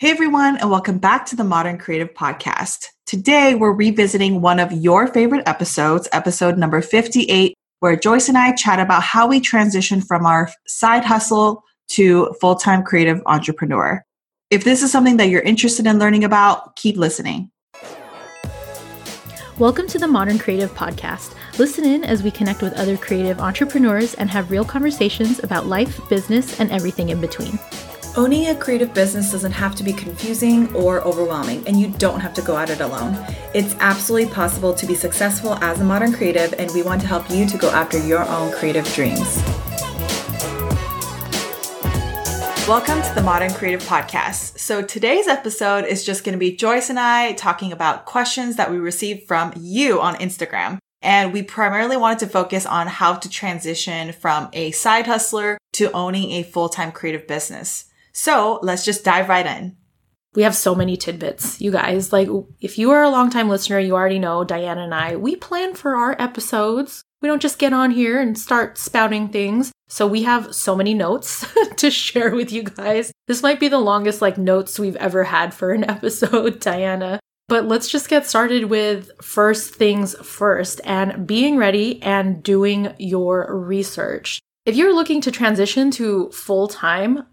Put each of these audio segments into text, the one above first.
Hey everyone, and welcome back to the Modern Creative Podcast. Today we're revisiting one of your favorite episodes, episode number 58, where Joyce and I chat about how we transition from our side hustle to full time creative entrepreneur. If this is something that you're interested in learning about, keep listening. Welcome to the Modern Creative Podcast. Listen in as we connect with other creative entrepreneurs and have real conversations about life, business, and everything in between. Owning a creative business doesn't have to be confusing or overwhelming, and you don't have to go at it alone. It's absolutely possible to be successful as a modern creative, and we want to help you to go after your own creative dreams. Welcome to the Modern Creative Podcast. So today's episode is just going to be Joyce and I talking about questions that we received from you on Instagram. And we primarily wanted to focus on how to transition from a side hustler to owning a full-time creative business. So let's just dive right in. We have so many tidbits, you guys. Like, if you are a longtime listener, you already know Dianuh and I, we plan for our episodes. We don't just get on here and start spouting things. So we have so many notes to share with you guys. This might be the longest like notes we've ever had for an episode, Dianuh. But let's just get started with first things first and being ready and doing your research. If you're looking to transition to full time,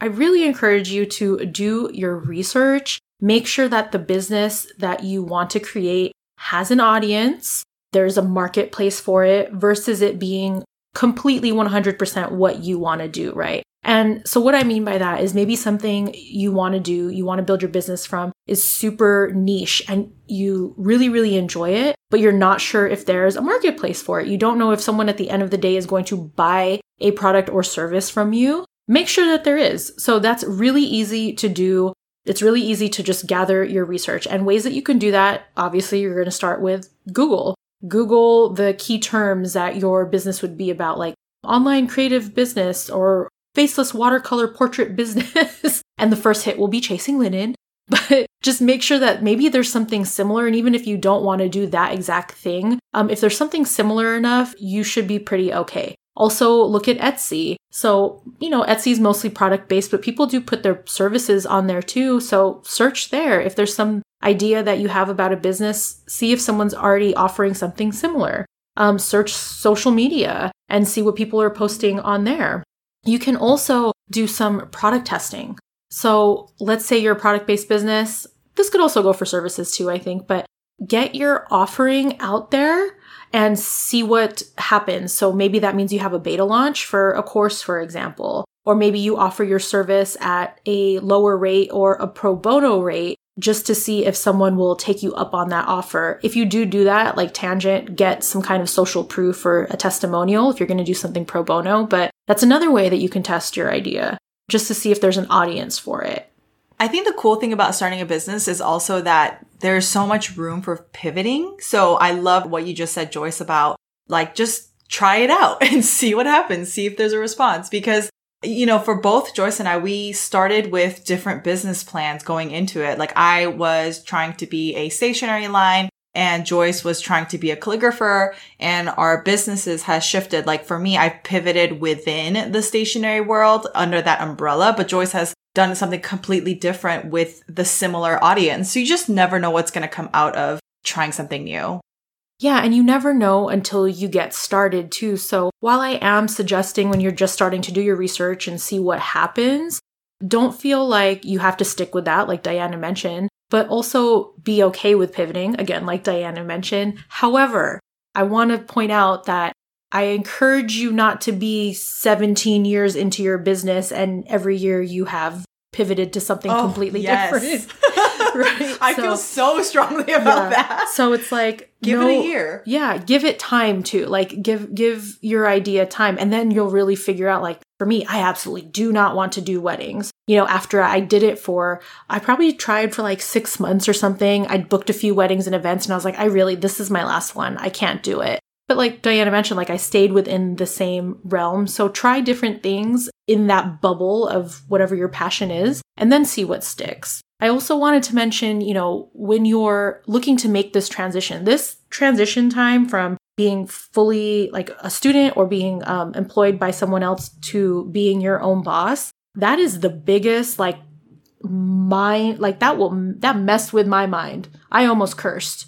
I really encourage you to do your research. Make sure that the business that you want to create has an audience, there's a marketplace for it versus it being completely 100% what you want to do, right? And so, what I mean by that is maybe something you want to do, you want to build your business from is super niche and you really, really enjoy it, but you're not sure if there's a marketplace for it. You don't know if someone at the end of the day is going to buy a product or service from you make sure that there is. So that's really easy to do. It's really easy to just gather your research and ways that you can do that. Obviously, you're going to start with Google. Google the key terms that your business would be about, like online creative business or faceless watercolor portrait business. and the first hit will be chasing linen. But just make sure that maybe there's something similar. And even if you don't want to do that exact thing, um, if there's something similar enough, you should be pretty okay. Also, look at Etsy. So, you know, Etsy is mostly product based, but people do put their services on there too. So, search there. If there's some idea that you have about a business, see if someone's already offering something similar. Um, search social media and see what people are posting on there. You can also do some product testing. So, let's say you're a product based business. This could also go for services too, I think, but get your offering out there and see what happens. So maybe that means you have a beta launch for a course, for example, or maybe you offer your service at a lower rate or a pro bono rate just to see if someone will take you up on that offer. If you do do that, like Tangent, get some kind of social proof or a testimonial if you're going to do something pro bono. But that's another way that you can test your idea just to see if there's an audience for it. I think the cool thing about starting a business is also that there's so much room for pivoting. So I love what you just said, Joyce, about like just try it out and see what happens, see if there's a response. Because, you know, for both Joyce and I, we started with different business plans going into it. Like I was trying to be a stationery line and Joyce was trying to be a calligrapher and our businesses has shifted. Like for me, I pivoted within the stationery world under that umbrella, but Joyce has done something completely different with the similar audience. So you just never know what's going to come out of trying something new. Yeah, and you never know until you get started too. So while I am suggesting when you're just starting to do your research and see what happens, don't feel like you have to stick with that, like Dianuh mentioned, but also be okay with pivoting, again, like Dianuh mentioned. However, I want to point out that I encourage you not to be 17 years into your business and every year you have pivoted to something oh, completely yes. different. right? I so, feel so strongly about yeah. that. So it's like give no, it a year. Yeah, give it time to like give give your idea time and then you'll really figure out like for me, I absolutely do not want to do weddings. You know, after I did it for I probably tried for like 6 months or something. I'd booked a few weddings and events and I was like, I really this is my last one. I can't do it. But like Dianuh mentioned, like I stayed within the same realm. So try different things in that bubble of whatever your passion is and then see what sticks. I also wanted to mention, you know, when you're looking to make this transition, this transition time from being fully like a student or being um, employed by someone else to being your own boss, that is the biggest like mind like that will that messed with my mind. I almost cursed.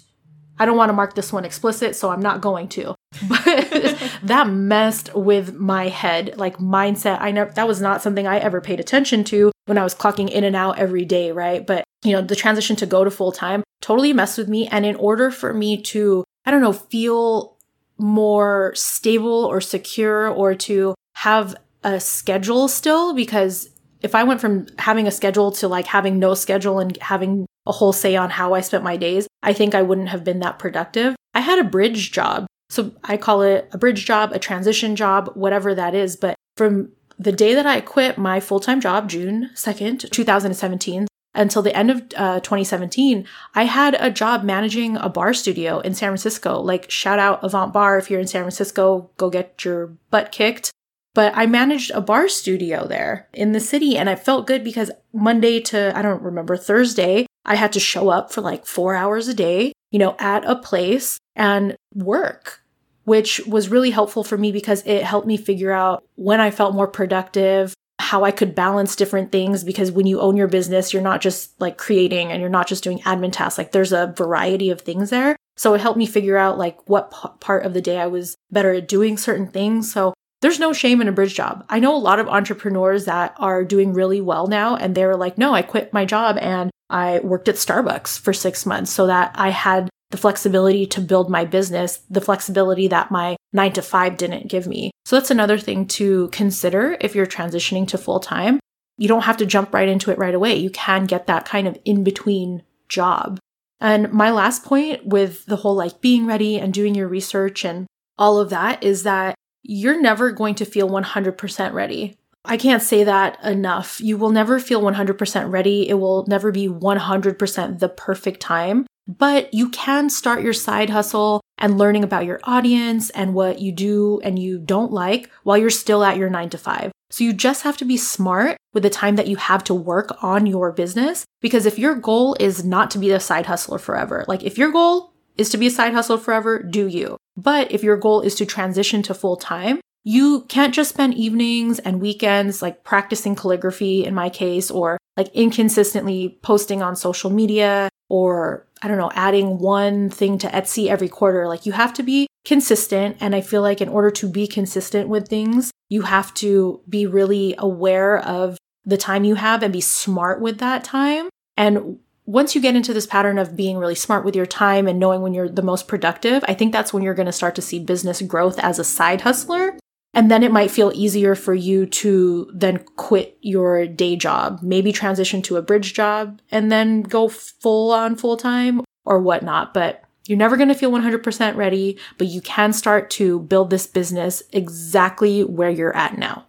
I don't want to mark this one explicit, so I'm not going to. But that messed with my head, like mindset. I never that was not something I ever paid attention to when I was clocking in and out every day, right? But you know, the transition to go to full time totally messed with me. And in order for me to, I don't know, feel more stable or secure or to have a schedule still, because if I went from having a schedule to like having no schedule and having a whole say on how I spent my days, I think I wouldn't have been that productive. I had a bridge job. So I call it a bridge job, a transition job, whatever that is. But from the day that I quit my full time job, June 2nd, 2017, until the end of uh, 2017, I had a job managing a barre studio in San Francisco. Like, shout out Avant Barre if you're in San Francisco, go get your butt kicked. But I managed a barre studio there in the city, and I felt good because Monday to, I don't remember, Thursday, I had to show up for like four hours a day, you know, at a place and work which was really helpful for me because it helped me figure out when I felt more productive, how I could balance different things. Because when you own your business, you're not just like creating and you're not just doing admin tasks. Like there's a variety of things there. So it helped me figure out like what p- part of the day I was better at doing certain things. So there's no shame in a bridge job. I know a lot of entrepreneurs that are doing really well now and they're like, no, I quit my job and I worked at Starbucks for six months so that I had the flexibility to build my business, the flexibility that my nine to five didn't give me. So that's another thing to consider if you're transitioning to full time. You don't have to jump right into it right away. You can get that kind of in between job. And my last point with the whole like being ready and doing your research and all of that is that you're never going to feel 100% ready. I can't say that enough. You will never feel 100% ready. It will never be 100% the perfect time. But you can start your side hustle and learning about your audience and what you do and you don't like while you're still at your nine to five. So you just have to be smart with the time that you have to work on your business. Because if your goal is not to be a side hustler forever, like if your goal is to be a side hustler forever, do you? But if your goal is to transition to full time, you can't just spend evenings and weekends like practicing calligraphy in my case, or like inconsistently posting on social media, or I don't know, adding one thing to Etsy every quarter. Like you have to be consistent. And I feel like in order to be consistent with things, you have to be really aware of the time you have and be smart with that time. And once you get into this pattern of being really smart with your time and knowing when you're the most productive, I think that's when you're going to start to see business growth as a side hustler and then it might feel easier for you to then quit your day job, maybe transition to a bridge job and then go full on full time or whatnot. But you're never going to feel 100% ready, but you can start to build this business exactly where you're at now.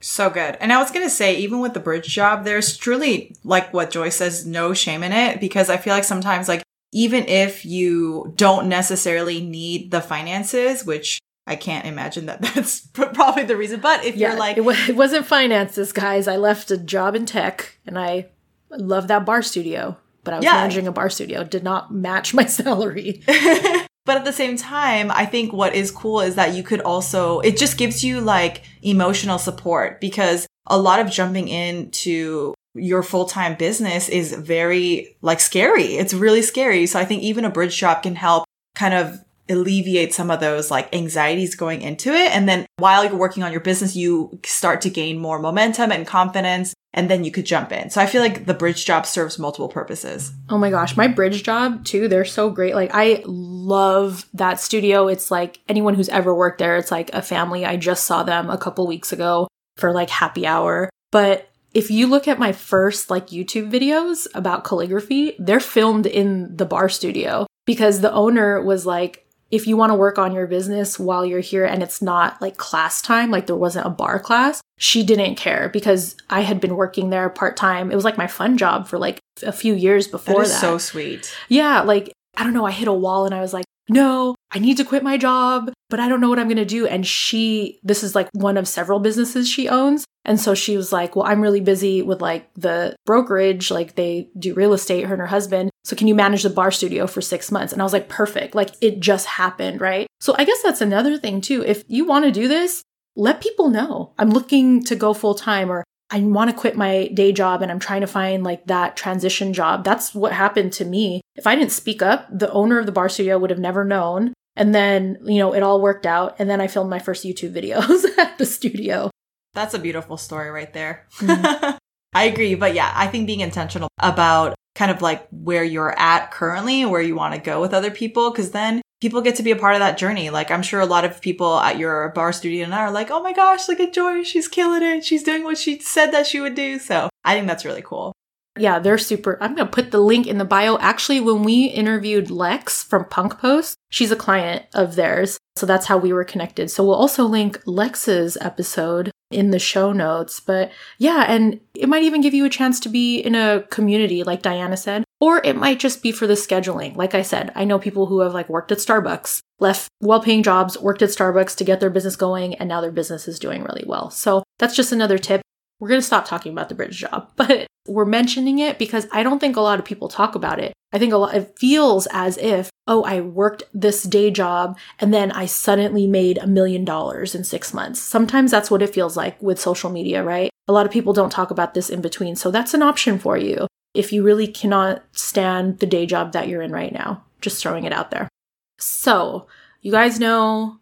So good. And I was going to say, even with the bridge job, there's truly, like what Joy says, no shame in it because I feel like sometimes, like, even if you don't necessarily need the finances, which I can't imagine that that's probably the reason. But if yeah, you're like, it, w- it wasn't finances, guys. I left a job in tech and I love that barre studio, but I was yeah. managing a barre studio. Did not match my salary. but at the same time, I think what is cool is that you could also, it just gives you like emotional support because a lot of jumping into your full-time business is very like scary. It's really scary. So I think even a bridge job can help kind of alleviate some of those like anxieties going into it. And then while you're working on your business, you start to gain more momentum and confidence. And then you could jump in. So I feel like the bridge job serves multiple purposes. Oh my gosh, my bridge job too, they're so great. Like I love that studio. It's like anyone who's ever worked there, it's like a family. I just saw them a couple weeks ago for like happy hour. But if you look at my first like YouTube videos about calligraphy, they're filmed in the barre studio because the owner was like, if you want to work on your business while you're here and it's not like class time, like there wasn't a barre class, she didn't care because I had been working there part time. It was like my fun job for like a few years before that. Is that. so sweet. Yeah, like I don't know, I hit a wall and I was like, no, I need to quit my job, but I don't know what I'm going to do. And she, this is like one of several businesses she owns. And so she was like, well, I'm really busy with like the brokerage, like they do real estate, her and her husband. So can you manage the barre studio for six months? And I was like, perfect. Like it just happened, right? So I guess that's another thing too. If you want to do this, let people know I'm looking to go full time or I want to quit my day job and I'm trying to find like that transition job. That's what happened to me. If I didn't speak up, the owner of the barre studio would have never known. And then, you know, it all worked out. And then I filmed my first YouTube videos at the studio. That's a beautiful story right there. Mm-hmm. I agree. But yeah, I think being intentional about kind of like where you're at currently, where you want to go with other people, because then people get to be a part of that journey. Like I'm sure a lot of people at your barre studio now are like, oh my gosh, look at Joy. She's killing it. She's doing what she said that she would do. So I think that's really cool. Yeah, they're super. I'm going to put the link in the bio. Actually, when we interviewed Lex from Punkpost, she's a client of theirs. So that's how we were connected. So we'll also link Lex's episode in the show notes. But yeah, and it might even give you a chance to be in a community, like Dianuh said, or it might just be for the scheduling. Like I said, I know people who have like worked at Starbucks, left well paying jobs, worked at Starbucks to get their business going, and now their business is doing really well. So that's just another tip. We're going to stop talking about the bridge job, but we're mentioning it because I don't think a lot of people talk about it. I think a lot, it feels as if, oh, I worked this day job and then I suddenly made a million dollars in six months. Sometimes that's what it feels like with social media, right? A lot of people don't talk about this in between. So that's an option for you if you really cannot stand the day job that you're in right now. Just throwing it out there. So, you guys know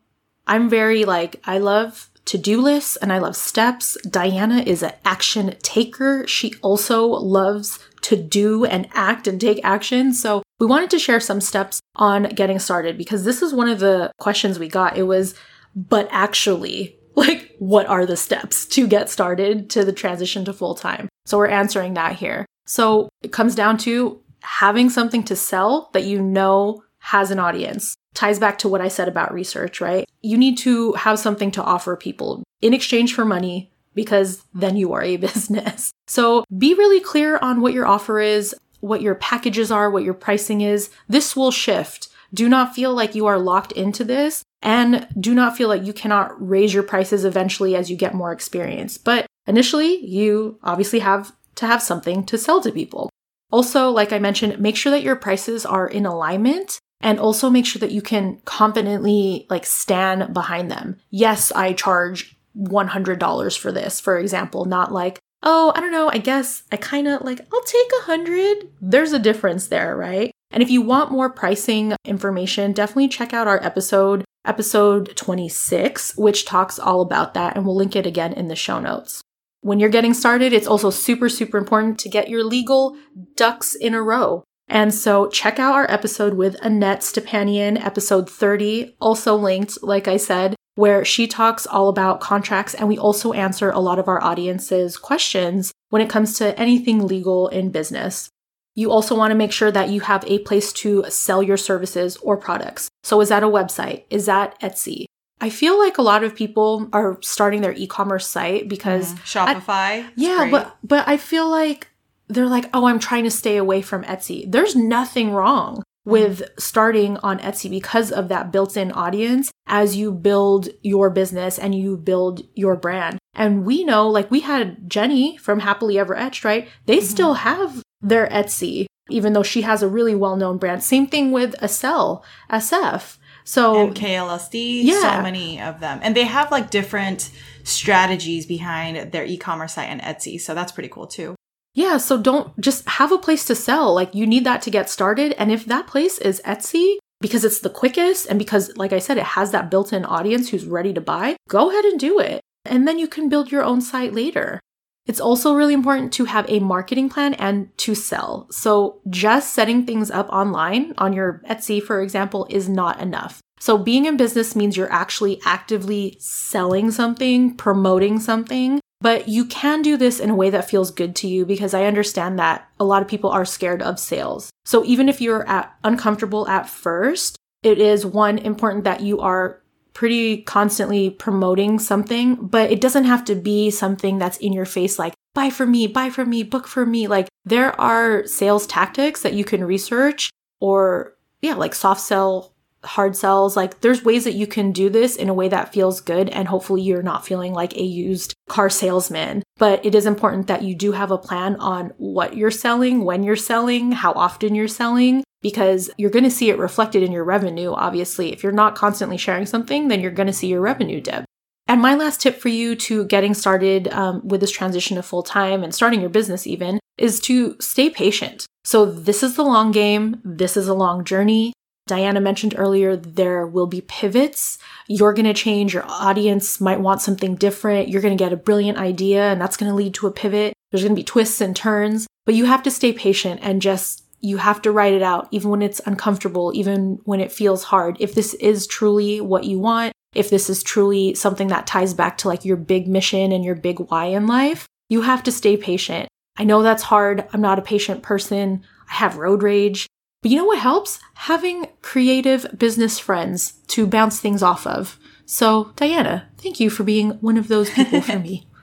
I'm very like, I love to do lists and I love steps. Dianuh is an action taker. She also loves to do and act and take action. So we wanted to share some steps on getting started because this is one of the questions we got. It was, but actually, like, what are the steps to get started to the transition to full time? So we're answering that here. So it comes down to having something to sell that you know has an audience ties back to what I said about research, right? You need to have something to offer people in exchange for money because then you are a business. So be really clear on what your offer is, what your packages are, what your pricing is. This will shift. Do not feel like you are locked into this and do not feel like you cannot raise your prices eventually as you get more experience. But initially, you obviously have to have something to sell to people. Also, like I mentioned, make sure that your prices are in alignment and also make sure that you can confidently like stand behind them. Yes, I charge $100 for this, for example, not like, oh, I don't know, I guess I kind of like, I'll take a hundred. There's a difference there, right? And if you want more pricing information, definitely check out our episode, episode 26, which talks all about that. And we'll link it again in the show notes. When you're getting started, it's also super, super important to get your legal ducks in a row. And so check out our episode with Annette Stepanian, episode 30, also linked, like I said, where she talks all about contracts. And we also answer a lot of our audience's questions when it comes to anything legal in business. You also want to make sure that you have a place to sell your services or products. So is that a website? Is that Etsy? I feel like a lot of people are starting their e-commerce site because mm, Shopify. I, yeah, great. but but I feel like they're like, oh, I'm trying to stay away from Etsy. There's nothing wrong with starting on Etsy because of that built in audience as you build your business and you build your brand. And we know, like, we had Jenny from Happily Ever Etched, right? They mm-hmm. still have their Etsy, even though she has a really well known brand. Same thing with Acel, SF. So, and KLSD, yeah. so many of them. And they have like different strategies behind their e commerce site and Etsy. So that's pretty cool too. Yeah, so don't just have a place to sell. Like you need that to get started. And if that place is Etsy, because it's the quickest and because, like I said, it has that built in audience who's ready to buy, go ahead and do it. And then you can build your own site later. It's also really important to have a marketing plan and to sell. So just setting things up online on your Etsy, for example, is not enough. So being in business means you're actually actively selling something, promoting something, but you can do this in a way that feels good to you because I understand that a lot of people are scared of sales. So even if you're at, uncomfortable at first, it is one important that you are pretty constantly promoting something, but it doesn't have to be something that's in your face like buy for me, buy for me, book for me. Like there are sales tactics that you can research or yeah, like soft sell hard sells. Like there's ways that you can do this in a way that feels good and hopefully you're not feeling like a used car salesman. But it is important that you do have a plan on what you're selling, when you're selling, how often you're selling, because you're going to see it reflected in your revenue, obviously. If you're not constantly sharing something, then you're going to see your revenue dip. And my last tip for you to getting started um, with this transition to full time and starting your business even is to stay patient. So this is the long game. This is a long journey. Dianuh mentioned earlier, there will be pivots. You're going to change. Your audience might want something different. You're going to get a brilliant idea and that's going to lead to a pivot. There's going to be twists and turns, but you have to stay patient and just, you have to write it out, even when it's uncomfortable, even when it feels hard. If this is truly what you want, if this is truly something that ties back to like your big mission and your big why in life, you have to stay patient. I know that's hard. I'm not a patient person. I have road rage. But you know what helps? Having creative business friends to bounce things off of. So, Dianuh, thank you for being one of those people for me.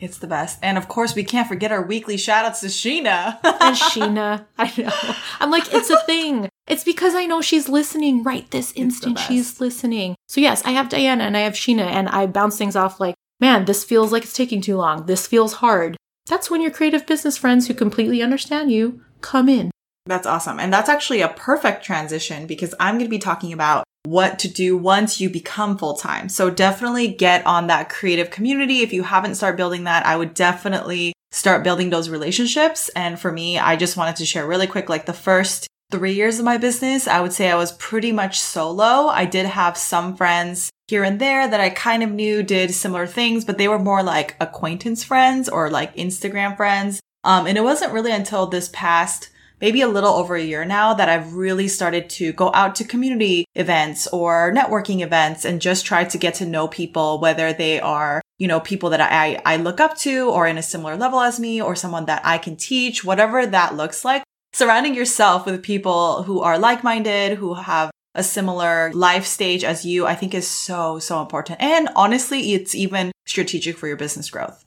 It's the best. And of course, we can't forget our weekly shout outs to Sheena. and Sheena, I know. I'm like, it's a thing. It's because I know she's listening right this instant. She's listening. So, yes, I have Dianuh and I have Sheena, and I bounce things off like, man, this feels like it's taking too long. This feels hard. That's when your creative business friends who completely understand you come in. That's awesome. And that's actually a perfect transition because I'm going to be talking about what to do once you become full time. So definitely get on that creative community. If you haven't started building that, I would definitely start building those relationships. And for me, I just wanted to share really quick, like the first three years of my business, I would say I was pretty much solo. I did have some friends here and there that I kind of knew did similar things, but they were more like acquaintance friends or like Instagram friends. Um, and it wasn't really until this past maybe a little over a year now that I've really started to go out to community events or networking events and just try to get to know people, whether they are, you know, people that I, I look up to or in a similar level as me or someone that I can teach, whatever that looks like. Surrounding yourself with people who are like-minded, who have a similar life stage as you, I think is so, so important. And honestly, it's even strategic for your business growth.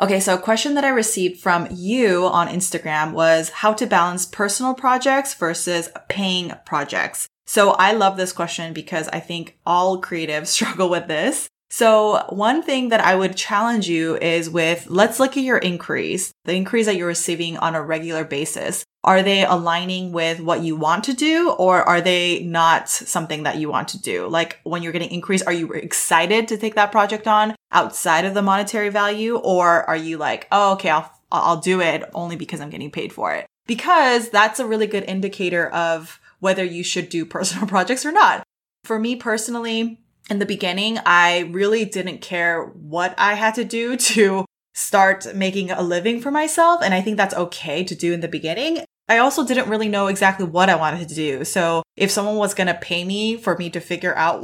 Okay, so a question that I received from you on Instagram was how to balance personal projects versus paying projects. So I love this question because I think all creatives struggle with this. So one thing that I would challenge you is with, let's look at your inquiries, the inquiries that you're receiving on a regular basis. Are they aligning with what you want to do or are they not something that you want to do? Like when you're getting inquiries, are you excited to take that project on outside of the monetary value? Or are you like, oh, okay, I'll, I'll do it only because I'm getting paid for it? Because that's a really good indicator of whether you should do personal projects or not. For me personally, in the beginning, I really didn't care what I had to do to start making a living for myself. And I think that's okay to do in the beginning. I also didn't really know exactly what I wanted to do. So if someone was going to pay me for me to figure out